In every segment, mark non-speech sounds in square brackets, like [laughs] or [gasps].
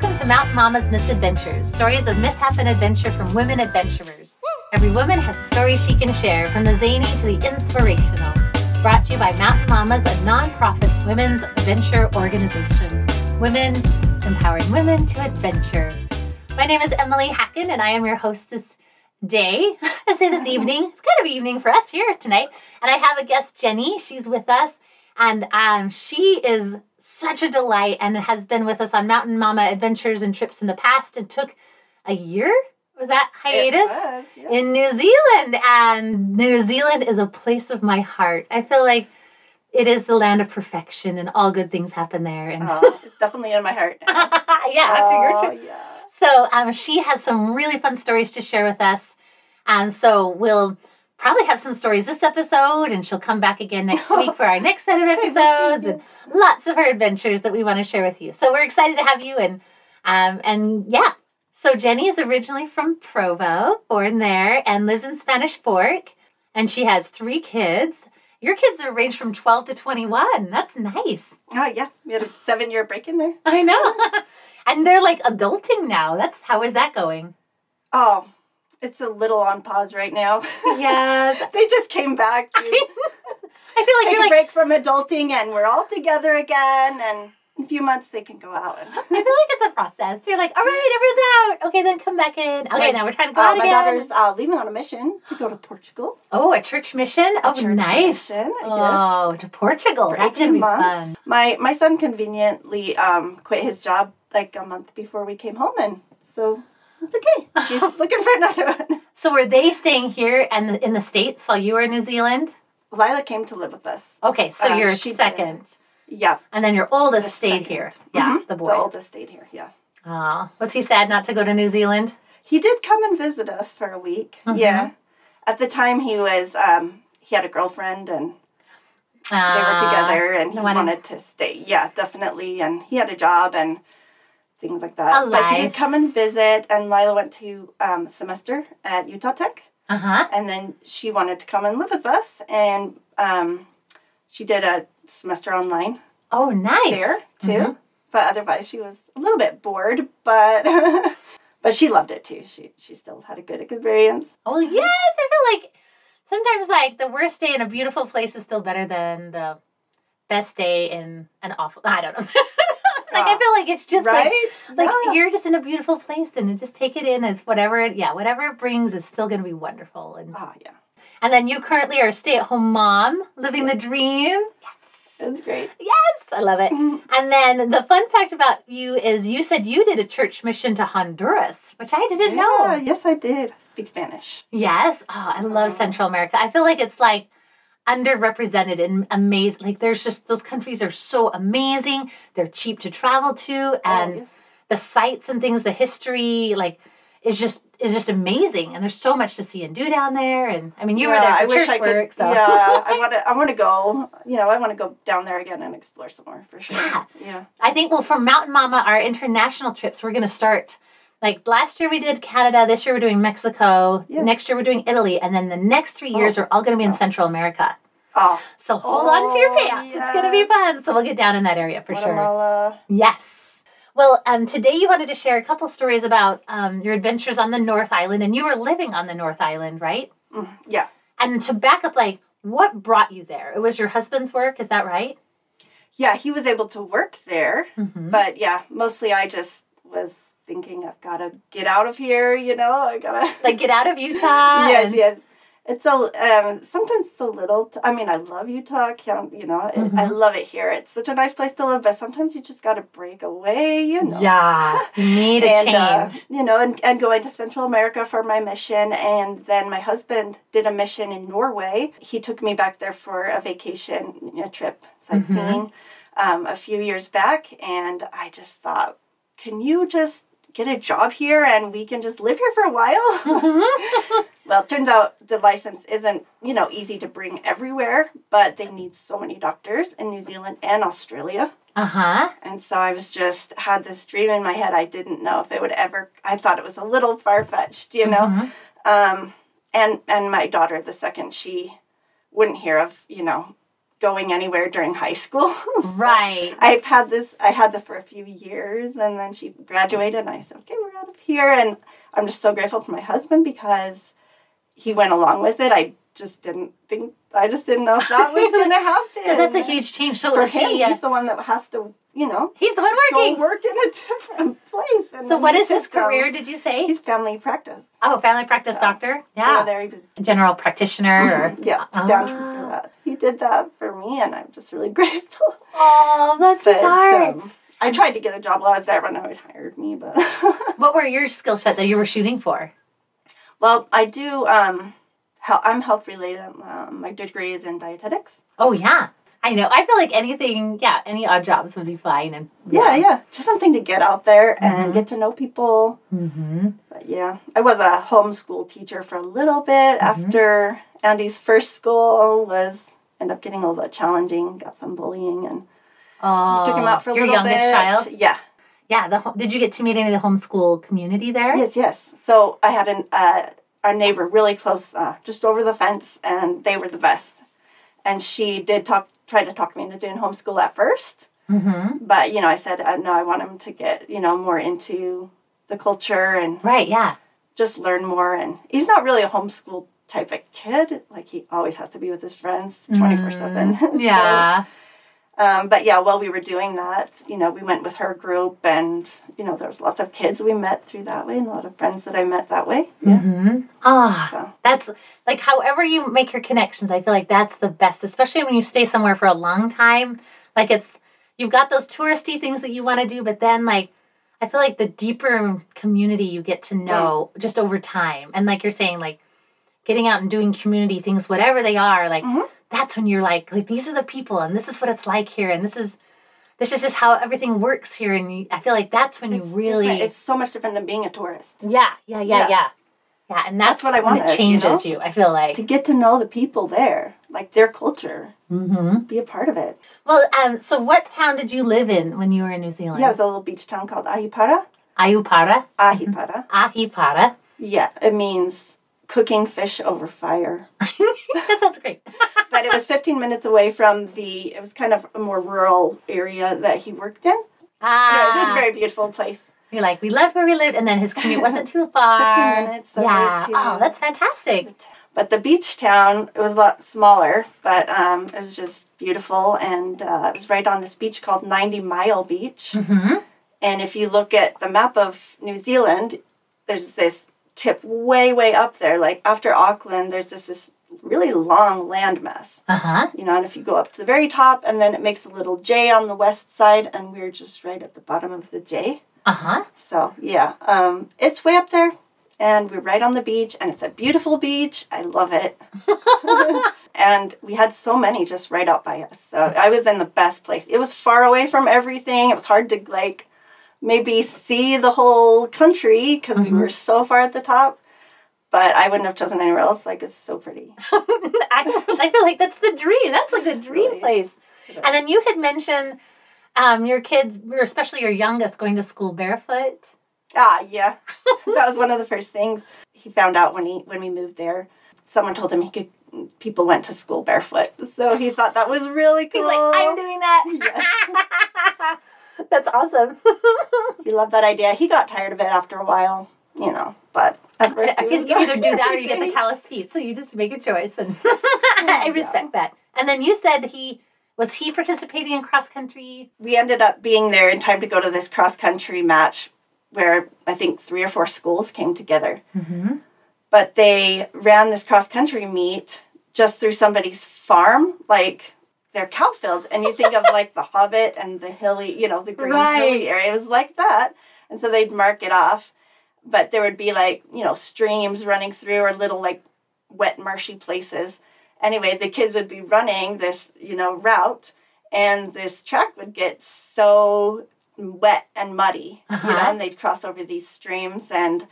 Welcome to Mount Mama's Misadventures, stories of mishap and adventure from women adventurers. Every woman has a story she can share, from the zany to the inspirational. Brought to you by Mountain Mamas, a nonprofit women's adventure organization. Women empowering women to adventure. My name is Emily Hacken, and I am your host this day. [laughs] I say this evening. It's kind of evening for us here tonight. And I have a guest, Jenni. She's with us, and um, she is such a delight and has been with us on Mountain Mama adventures and trips in the past and took a year was that hiatus was, yeah. in New Zealand and New Zealand is a place of my heart. I feel like it is the land of perfection and all good things happen there and Oh, it's definitely in my heart. [laughs] yeah, after your trip. yeah. [laughs] So um, she has some really fun stories to share with us. And so we'll probably have some stories this episode, and she'll come back again next week for our next set of [laughs] episodes and lots of her adventures that we want to share with you. So we're excited to have you and um, and yeah. So Jenni is originally from Provo, born there, and lives in Spanish Fork, and she has three kids. Your kids are ranged from 12 to 21. That's nice. Oh, yeah. We had a seven year break in there. I know. [laughs] and they're like adulting now. That's how is that going? Oh, it's a little on pause right now. [laughs] Yes. they just came back [laughs] I feel like take you're a like break from adulting and we're all together again. And in a few months, they can go out. And, I feel like it's a process. You're like, all right, everyone's out. Okay, then come back in. Okay, Like, now we're trying to go uh, out my again. daughter's uh, leaving on a mission to go to Portugal. oh, a church mission. oh, church nice. mission, oh, to Portugal. for That's gonna 18 be months. fun. My my son conveniently um, quit his job like a month before we came home, and so it's okay. He's [laughs] looking for another one. So were they staying here and in the states while you were in New Zealand? Lila came to live with us. Okay, so Um, you're she did. second, Yeah, and then your oldest The stayed second. here. Yeah, Mhm. the the boy. oldest stayed here. Yeah, Aw, was he sad not to go to New Zealand? he did come and visit us for a week. Mhm. Yeah, at the time he was um, he had a girlfriend and they were Ah, together, and he wanted to stay. Yeah, definitely, and he had a job and things like that. But he did come and visit, and Lila went to um, semester at Utah Tech. Uh huh. and then she wanted to come and live with us and um, she did a semester online Oh, nice. there too Mhm. but otherwise she was a little bit bored but [laughs] but she loved it too she she still had a good experience Oh yes, I feel like sometimes like the worst day in a beautiful place is still better than the best day in an awful. I don't know. [laughs] like I feel like it's just like right like Yeah. you're just in a beautiful place and just take it in as whatever. It, yeah, whatever it brings is still going to be wonderful. And oh yeah and then you currently are a stay at home mom, living the dream. Yes. that's great Yes, I love it. Mm-hmm. And then the fun fact about you is you said you did a church mission to Honduras, which I didn't yeah, know. yes i did speak spanish Yes. Oh, I love Oh. Central America. I feel like it's like underrepresented and amazing. Like there's just those countries are so amazing. They're cheap to travel to oh, and Oh, yeah. the sites and things, the history, like is just is just amazing. And there's so much to see and do down there. And I mean you were Yeah, there I for wish church I could, work, so yeah i [laughs] want to i want to go you know i want to go down there again and explore some more for sure Yeah. yeah I think well for Mountain Mama, our international trips, we're gonna start like last year we did Canada, this year we're doing Mexico, Yeah. next year we're doing Italy, and then the next three years Oh. are all gonna be in Central America. oh So hold on to your Oh, pants. It's gonna be fun. So we'll get down in that area for sure. Yes. Well, um, today you wanted to share a couple stories about um, your adventures on the North Island, and you were living on the North Island, right? Mm, yeah And to back up, like, what brought you there? It was your husband's work, is that right? yeah, he was able to work there, Mm-hmm. but yeah, mostly I just was thinking I've got to get out of here. You know, I gotta [laughs] Like, get out of Utah. [laughs] yes, yes. It's a um, sometimes it's a little. T- I mean, I love Utah. Can't you know? it- I Mhm. love it here. It's such a nice place to live, but sometimes you just got to break away. You know. Yeah. You need a [laughs] and, uh, change. you know, and, and going to Central America for my mission. And then my husband did a mission in Norway. He took me back there for a vacation, know, trip, sightseeing, um, a few years back. And I just thought, can you just get a job here and we can just live here for a while? [laughs] well, it turns out the license isn't, you know, easy to bring everywhere, but they need so many doctors in New Zealand and Australia. Uh huh. And so I was just had this dream in my head. I didn't know if it would ever. I thought it was a little far fetched, you know. Mhm. Um, and and my daughter, the second she wouldn't hear of, you know, going anywhere during high school. [laughs] Right. I've had this. I had this for a few years, and then she graduated, and I said, "Okay, we're out of here." And I'm just so grateful for my husband because he went along with it. I just didn't think. I just didn't know if that was [laughs] going to happen. Because that's a huge change. So for him. he, He's the one that has to, you know, he's the one go working. work in a different [laughs] place. and So what is his career? Did you say? He's family practice. Oh, family practice Yeah. doctor. So Yeah, there he was general practitioner. Or, Yeah, Ah. That. He did that for me, and I'm just really [laughs] grateful. oh, that's But hard. um, I tried to get a job while I was there, but no one hired me. But [laughs] what were your skill set that you were shooting for? well, I do. Um, hel- I'm health related. Um, my degree is in dietetics. Oh yeah, I know. I feel like anything. Yeah, any odd jobs would be fine. And Yeah, yeah, just something to get out there Mhm. and get to know people. Mm-hmm. But yeah, I was a homeschool teacher for a little bit after Andy's first school was ended up getting a little bit challenging. Got some bullying and Oh, took him out for a your little youngest bit. child. Yeah. Yeah. The did you get to meet any of the homeschool community there? Yes, yes. So I had an uh, our neighbor really close, uh, just over the fence, and they were the best. And she did talk, try to talk me into doing homeschool at first, Mm-hmm. but you know, I said uh, no. I want him to get you know more into the culture and Right. Yeah. just learn more. And he's not really a homeschool type of kid. Like he always has to be with his friends twenty four seven. Mm, [laughs] Yeah. Um, but yeah, while we were doing that, you know, we went with her group, and you know, there was lots of kids we met through that way, and a lot of friends that I met that way. Yeah. Mm-hmm. Ah. So That's like however you make your connections, I feel like that's the best, especially when you stay somewhere for a long time. Like it's you've got those touristy things that you want to do, but then like I feel like the deeper community you get to know just over time. And like you're saying, like getting out and doing community things, whatever they are, like Mhm. that's when you're like, like these are the people and this is what it's like here and this is this is just how everything works here and you, I feel like that's when you really different. it's so much different than being a tourist. yeah, yeah, yeah, yeah. Yeah. Yeah, and that's, That's what I wanted, it you changes know? you. I feel like. To get to know the people there, like their culture, Mm-hmm. be a part of it. Well, um, so what town did you live in when you were in New Zealand? Yeah, it was a little beach town called Ahipara. Ayupara, Ahipara. Ahipara. Yeah, it means cooking fish over fire. [laughs] that sounds great. [laughs] but it was 15 minutes away from the, it was kind of a more rural area that he worked in. Ah, Yeah, it was a very beautiful place. you're like we loved where we lived, and then his commute wasn't too [laughs] far. 15 minutes away Yeah. to- Oh, that's fantastic. But the beach town, it was a lot smaller, but um, it was just beautiful. And uh, it was right on this beach called 90 Mile Beach. Mm-hmm. And if you look at the map of New Zealand, there's this tip way, way up there. Like after Auckland, there's just this really long landmass. Uh huh. You know, and if you go up to the very top, and then it makes a little J on the west side, and we're just right at the bottom of the J. Uh huh. So yeah, um, it's way up there, and we're right on the beach, and it's a beautiful beach. I love it. [laughs] and we had so many just right out by us. So I was in the best place. It was far away from everything. It was hard to like maybe see the whole country because we Mhm. were so far at the top. But I wouldn't have chosen anywhere else. Like it's so pretty. [laughs] I, I feel like that's the dream. That's like the dream Really? place. And then you had mentioned um, your kids, or especially your youngest, going to school barefoot. Ah, yeah. [laughs] that was one of the first things he found out when he when we moved there. Someone told him he could. People went to school barefoot, so he thought that was really cool. He's like, I'm doing that. [laughs] [laughs] That's awesome. [laughs] you love that idea. He got tired of it after a while, you know. But I was you either do that or you get the okay. [laughs] callous feet. So you just make a choice, and I respect that. And then you said he was he participating in cross country. We ended up being there in time to go to this cross country match where I think three or four schools came together. Mm-hmm. But they ran this cross country meet just through somebody's farm, like their cow fields. And you think of [laughs] like the Hobbit and the hilly, you know, the green Right. hilly area. It was like that. And so they'd mark it off. But there would be like, you know, streams running through or little like wet, marshy places. Anyway, the kids would be running this, you know, route and this track would get so wet and muddy, you know, Uh-huh. and they'd cross over these streams and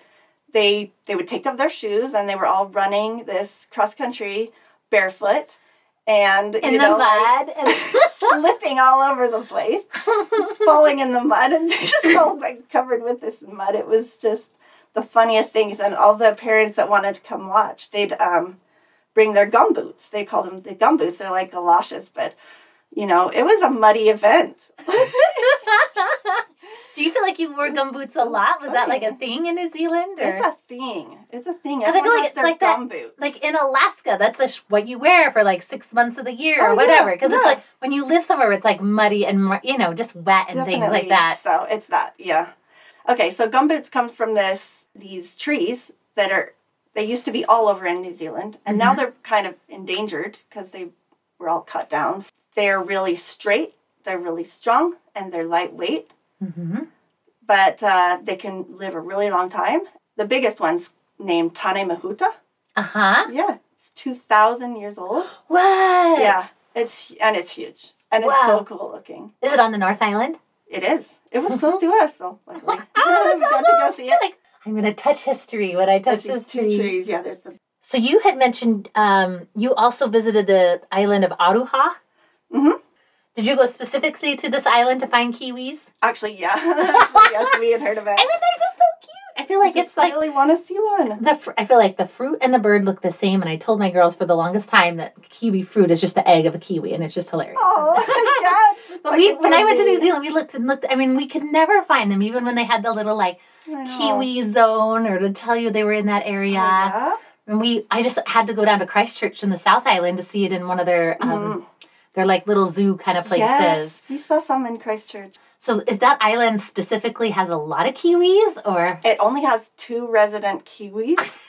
they they would take off their shoes and they were all running this cross country barefoot and In you the know, like, mud. And [laughs] slipping all over the place, [laughs] falling in the mud, and they're just all like covered with this mud. It was just the funniest things, and all the parents that wanted to come watch, they'd um, bring their gum boots. They call them the gum boots. They're like galoshes, but you know, it was a muddy event. [laughs] Do you feel like you wore gum boots a lot? Was that like a thing in New Zealand? Or? It's a thing. It's a thing. 'Cause I feel like it's like that- gum boots. like in Alaska, that's a sh- what you wear for like six months of the year Oh, or yeah, whatever. Because it's yeah. like when you live somewhere where it's like muddy and you know just wet and things like that. So it's that, yeah. Okay, so gum boots comes from this these trees that are they used to be all over in New Zealand, and now Mhm. they're kind of endangered because they were all cut down. They're really straight, they're really strong, and they're lightweight, Mm-hmm. but uh, they can live a really long time. The biggest one's named Tane Mahuta. Uh huh. Yeah, it's two thousand years old. [gasps] What? Yeah, it's and it's huge, and it's Wow. so cool looking. Is it on the North Island? It is. It was close [laughs] to us, so luckily Oh, [laughs] we that's so got to go see it. Like, I'm gonna touch history when I touch these two trees. Yeah, there's the. So you had mentioned um, you also visited the island of Aroha. Mhm. Did you go specifically to this island to find kiwis? Actually, yeah. [laughs] Actually, yes, we had heard of it. [laughs] I mean, they're just so cute. I feel like I it's like I really want to see one. the. Fr- I feel like the fruit and the bird look the same, and I told my girls for the longest time that kiwi fruit is just the egg of a kiwi, and it's just hilarious. Oh, [laughs] yeah. But we, when I went to New Zealand, we looked and looked. I mean, we could never find them, even when they had the little like kiwi zone, or to tell you they were in that area. Yeah. And we, I just had to go down to Christchurch in the South Island to see it in one of their, um, their like little zoo kind of places. Yes, we saw some in Christchurch. So is that island specifically has a lot of kiwis, or It only has two resident kiwis. [laughs]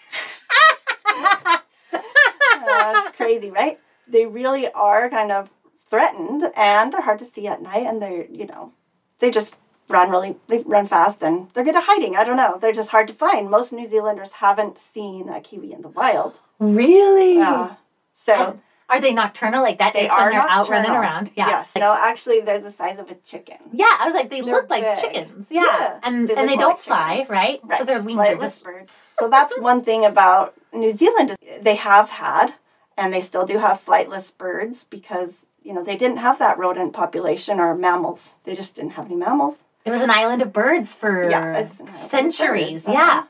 Uh, it's crazy, right? They really are kind of threatened, and they're hard to see at night, and they're you know, they just run really, they run fast, and they're good at hiding. I don't know. They're just hard to find. Most New Zealanders haven't seen a kiwi in the wild. really? Uh, so Are they nocturnal like that? they just when are they're out running around. Yeah. Yes. Like- no, actually, they're the size of a chicken. yeah, I was like, they They're look like big. chickens. Yeah, Yeah, and they and they don't like fly, chickens. right? Because their wings are Flightless just. bird. So that's [laughs] one thing about New Zealand. is They have had, and they still do have flightless birds because you know they didn't have that rodent population or mammals. They just didn't have any mammals. It was an island of birds for Yeah, it's an island of centuries. birds, Yeah. uh-huh.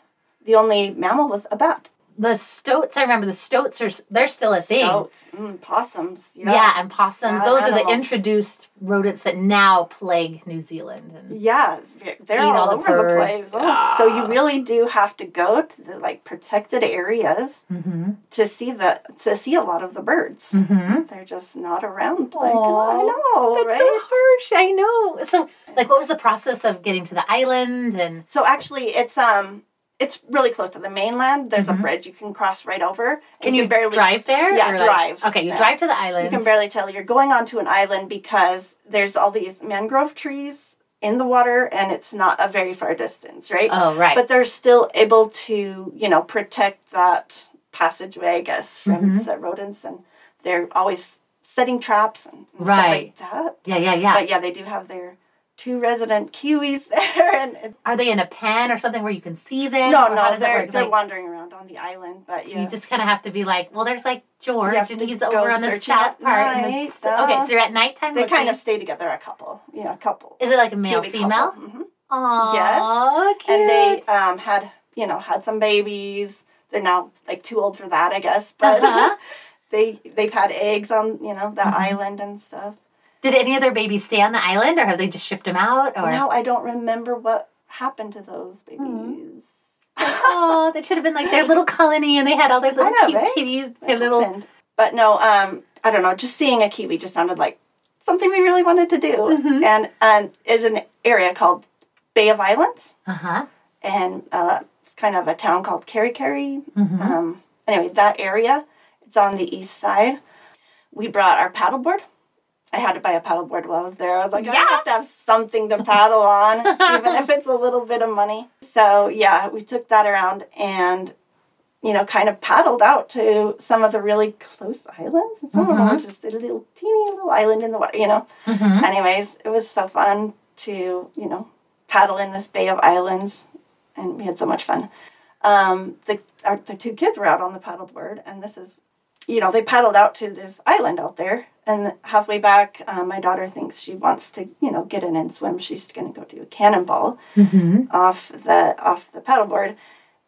The only mammal was a bat. The stoats, I remember the stoats are they're still a thing. Goats, mm, possums. Yeah. Yeah. and possums. Yeah, Those are the introduced rodents that now plague New Zealand. And Yeah, they're all, all the over the birds. place. Oh, So you really do have to go to the like protected areas mm-hmm. to see the to see a lot of the birds. Mm-hmm. They're just not around. Like Aw, I know, That's right? so harsh. I know. So, like, what was the process of getting to the island? And So actually, it's um, it's really close to the mainland. There's Mhm. a bridge you can cross right over. and can you, barely drive there? Yeah, or, like- drive. okay, you Yeah. drive to the island. You can barely tell you're going onto an island because there's all these mangrove trees in the water, and it's not a very far distance, right? oh, right. But they're still able to, you know, protect that passageway, I guess, from Mhm. the rodents, and they're always setting traps and stuff Right. like that. yeah, yeah, yeah. But yeah, they do have their two resident kiwis [laughs] there, and Are they in a pen or something where you can see them? no, no, they're they're Like, wandering around on the island, but so yeah. you just kind of have to be like, well, there's like George, and he's over on the south part. night, it's- okay, so you're at nighttime. they kind of stay together, a couple, yeah, a couple. Is it like a male Kiwi female? Mhm. Aww, cute. and they um, had you know had some babies. They're now like too old for that, I guess, but Uh-huh. [laughs] they they've had eggs on you know that Mhm. island and stuff. Did any of their babies stay on the island, or have they just shipped them out? Or Now I don't remember what happened to those babies. Mhm. oh, that should have been like their little colony, and they had all their little know, cute right? kitties, their little. happened? But no, um, I don't know. Just seeing a kiwi just sounded like something we really wanted to do, Mhm. and um, it's an area called Bay of Islands, Uh huh. and uh, it's kind of a town called Kerikeri. hmm Um, anyway, that area, it's on the east side. We brought our paddleboard. I had to buy a paddleboard while I was there. I was like, Yeah. I have to have something to paddle on, even if it's a little bit of money. So yeah, we took that around and, you know, kind of paddled out to some of the really close islands. I don't know, Mhm. just a little teeny little island in the water, you know. hmm Anyways, it was so fun to, you know, paddle in this bay of islands, and we had so much fun. Um, the our, the two kids were out on the paddleboard, and this is, you know, they paddled out to this island out there, and halfway back, uh, my daughter thinks she wants to, you know, get in and swim. She's gonna go do a cannonball hmm off the off the paddleboard,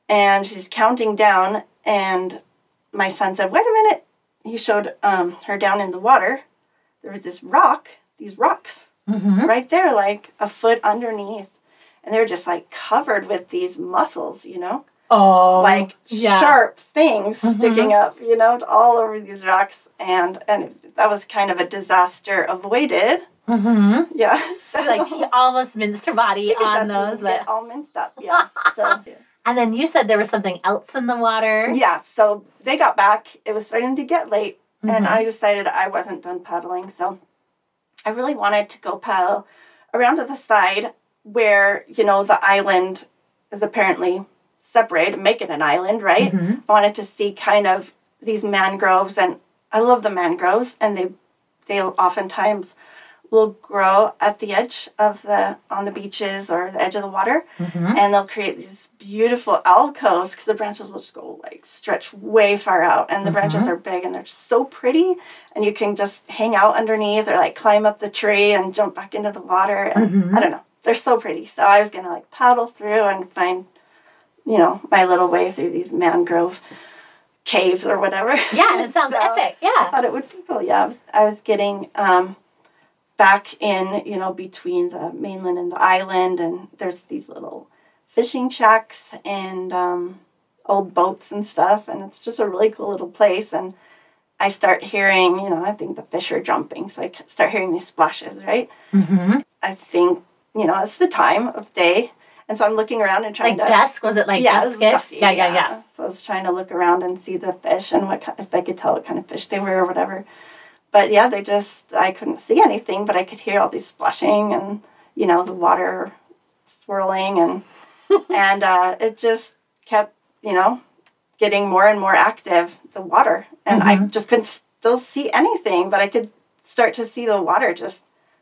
and she's counting down, and my son said, "Wait a minute." He showed um, her down in the water. There was this rock, these rocks Mm-hmm. right there, like a foot underneath, and they were just like covered with these mussels, you know, Oh, like yeah. sharp things Mhm. sticking up, you know, all over these rocks, and and that was kind of a disaster avoided. Mm-hmm. Yeah, [laughs] so Like she almost minced her body [laughs] on those, but all minced up. Yeah, [laughs] so. and then you said there was something else in the water. Yeah, so they got back. It was starting to get late, and Mhm. I decided I wasn't done paddling. So I really wanted to go paddle around to the side where, you know, the island is apparently separated, make it an island, right? Mhm. I wanted to see kind of these mangroves, and I love the mangroves, and they they oftentimes will grow at the edge of the on the beaches or the edge of the water Mhm. and they'll create these beautiful alcoves because the branches will just go like stretch way far out and the branches Mhm. are big and they're so pretty and you can just hang out underneath or like climb up the tree and jump back into the water and Mhm. i don't know they're so pretty so i was gonna like paddle through and find you know my little way through these mangrove caves or whatever Yeah, it [laughs] sounds So- epic. Yeah. I thought it would be cool. Yeah, I was, I was getting um, back in, you know, between the mainland and the island, and there's these little fishing shacks and um, old boats and stuff, and it's just a really cool little place. And I start hearing, you know, I think the fish are jumping, so I start hearing these splashes, right? Mm-hmm. I think, you know, it's the time of day. And so I'm looking around and trying Like to Like dusk? Was it like yeah, it was duskish? ducky, yeah, yeah, yeah. So I was trying to look around and see the fish and what if I could tell what kind of fish they were or whatever. But yeah, they just I couldn't see anything, but I could hear all these splashing and you know the water swirling and [laughs] and uh, it just kept you know getting more and more active the water and I just couldn't still see anything, but I could start to see the water just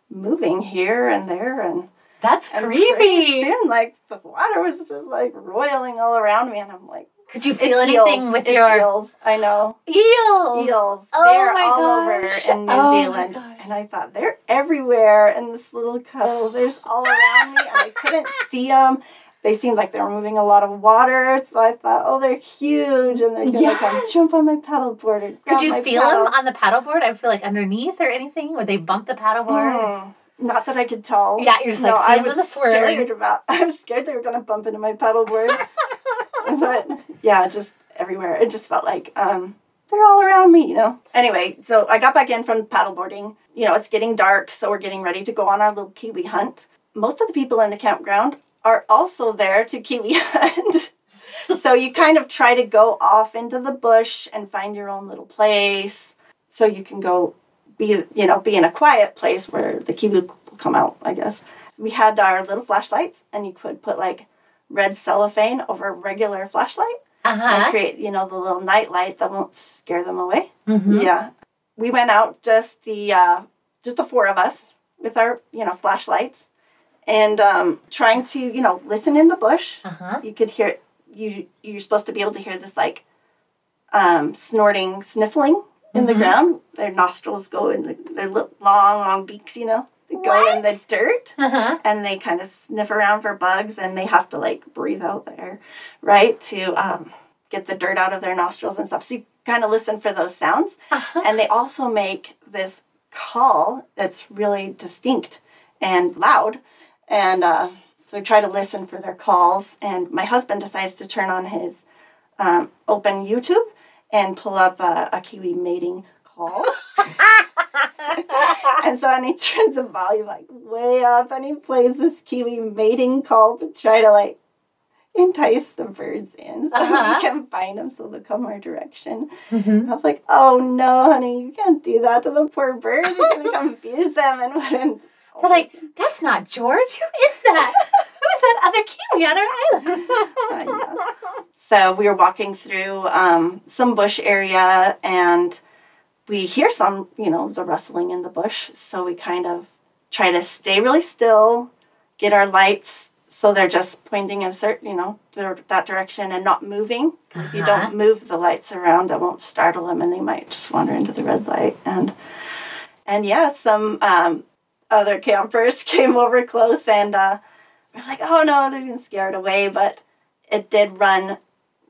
moving here and there and That's and creepy. soon, like the water was just like roiling all around me, and I'm like, Could you it's feel anything eels. with It's your eels? I know eels? eels. Oh they're my all gosh. over in New Oh Zealand, and I thought they're everywhere in this little cove. [sighs] There's all around me, and I couldn't see them. They seemed like they were moving a lot of water, so I thought, oh, they're huge, and they're gonna come jump on my paddleboard. Could you feel paddle. them on the paddleboard? I feel like underneath or anything. Would they bump the paddleboard? Mm, not that I could tell. Yeah, you're just like, no, see I was the scared about. [laughs] I was scared they were gonna bump into my paddleboard. [laughs] but yeah, just everywhere. It just felt like um, they're all around me, you know. Anyway, so I got back in from paddleboarding. You know, it's getting dark, so we're getting ready to go on our little kiwi hunt. Most of the people in the campground are also there to kiwi [laughs] hunt. so you kind of try to go off into the bush and find your own little place so you can go be you know be in a quiet place where the will come out i guess. We had our little flashlights and you could put like red cellophane over a regular flashlight Uh and create you know the little night light that won't scare them away. Mm-hmm. yeah. We went out just the uh just the four of us with our you know flashlights and um trying to you know listen in the bush. Uh huh. you could hear you you're supposed to be able to hear this like um snorting sniffling in the Mhm. ground. Their nostrils go in the, their long long beaks you know? They go in the dirt Uh huh. and they kind of sniff around for bugs and they have to like breathe out the air right to um get the dirt out of their nostrils and stuff. So you kind of listen for those sounds. Uh-huh. and they also make this call that's really distinct and loud. And uh, so I try to listen for their calls and my husband decides to turn on his um, open youtube and pull up a, a kiwi mating call [laughs] and so and he turns the volume like way up and he plays this kiwi mating call to try to like entice the birds in so Uh-huh. we can find them so they'll come our direction Mhm. I was like, oh no, honey, you can't do that to the poor birds. You're going [laughs] to confuse them. And, and They're like, that's not George. Who is that? Who's that other kiwi on our island? [laughs] so we were walking through um, some bush area and we hear some, you know, the rustling in the bush. So we kind of try to stay really still, get our lights so they're just pointing in certain, you know, that direction and not moving. 'Cause If you Uh-huh. don't move the lights around, it won't startle them and they might just wander into the red light. And and yeah, some um, other campers [laughs] came over close and uh, we're like, oh no, they're getting scared away. But it did run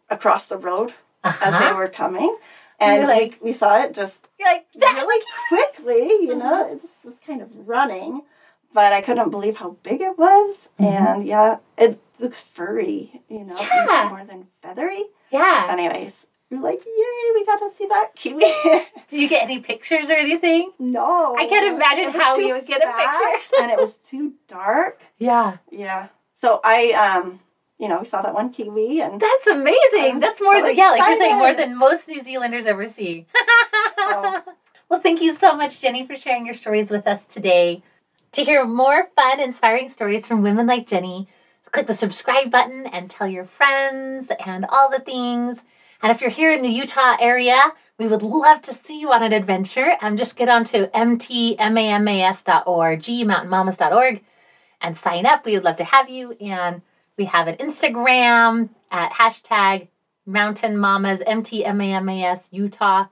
across the road as they Uh-huh. were coming. And You're like- we, saw it just like, really quickly, you know, it just was kind of running. But I couldn't believe how big it was. And yeah, it looks furry, you know, Yeah. more than feathery. yeah. Anyways, we're like, yay, we got to see that kiwi. [laughs] Did you get any pictures or anything? no. I can't imagine how you would get a picture. and it was too dark. [laughs] Yeah. Yeah. So I, um, you know, we saw that one kiwi and That's amazing. That's more so than yeah, like you're saying, more than most New Zealanders ever see. [laughs] Oh. Well, thank you so much, Jenni, for sharing your stories with us today. To hear more fun, inspiring stories from women like Jenni, click the subscribe button and tell your friends and all the things. And if you're here in the Utah area, we would love to see you on an adventure. Um, just get on to mtmamas.org, mountainmamas.org, and sign up. We would love to have you. And we have an Instagram at hashtag Mountain Mamas, MTMAMAS Utah.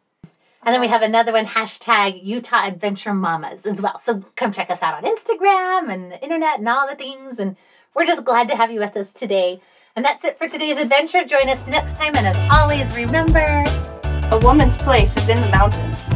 And then we have another one, hashtag Utah Adventure Mamas as well. So come check us out on Instagram and the internet and all the things. And we're just glad to have you with us today. And that's it for today's adventure. Join us next time. And as always, remember a woman's place is in the mountains.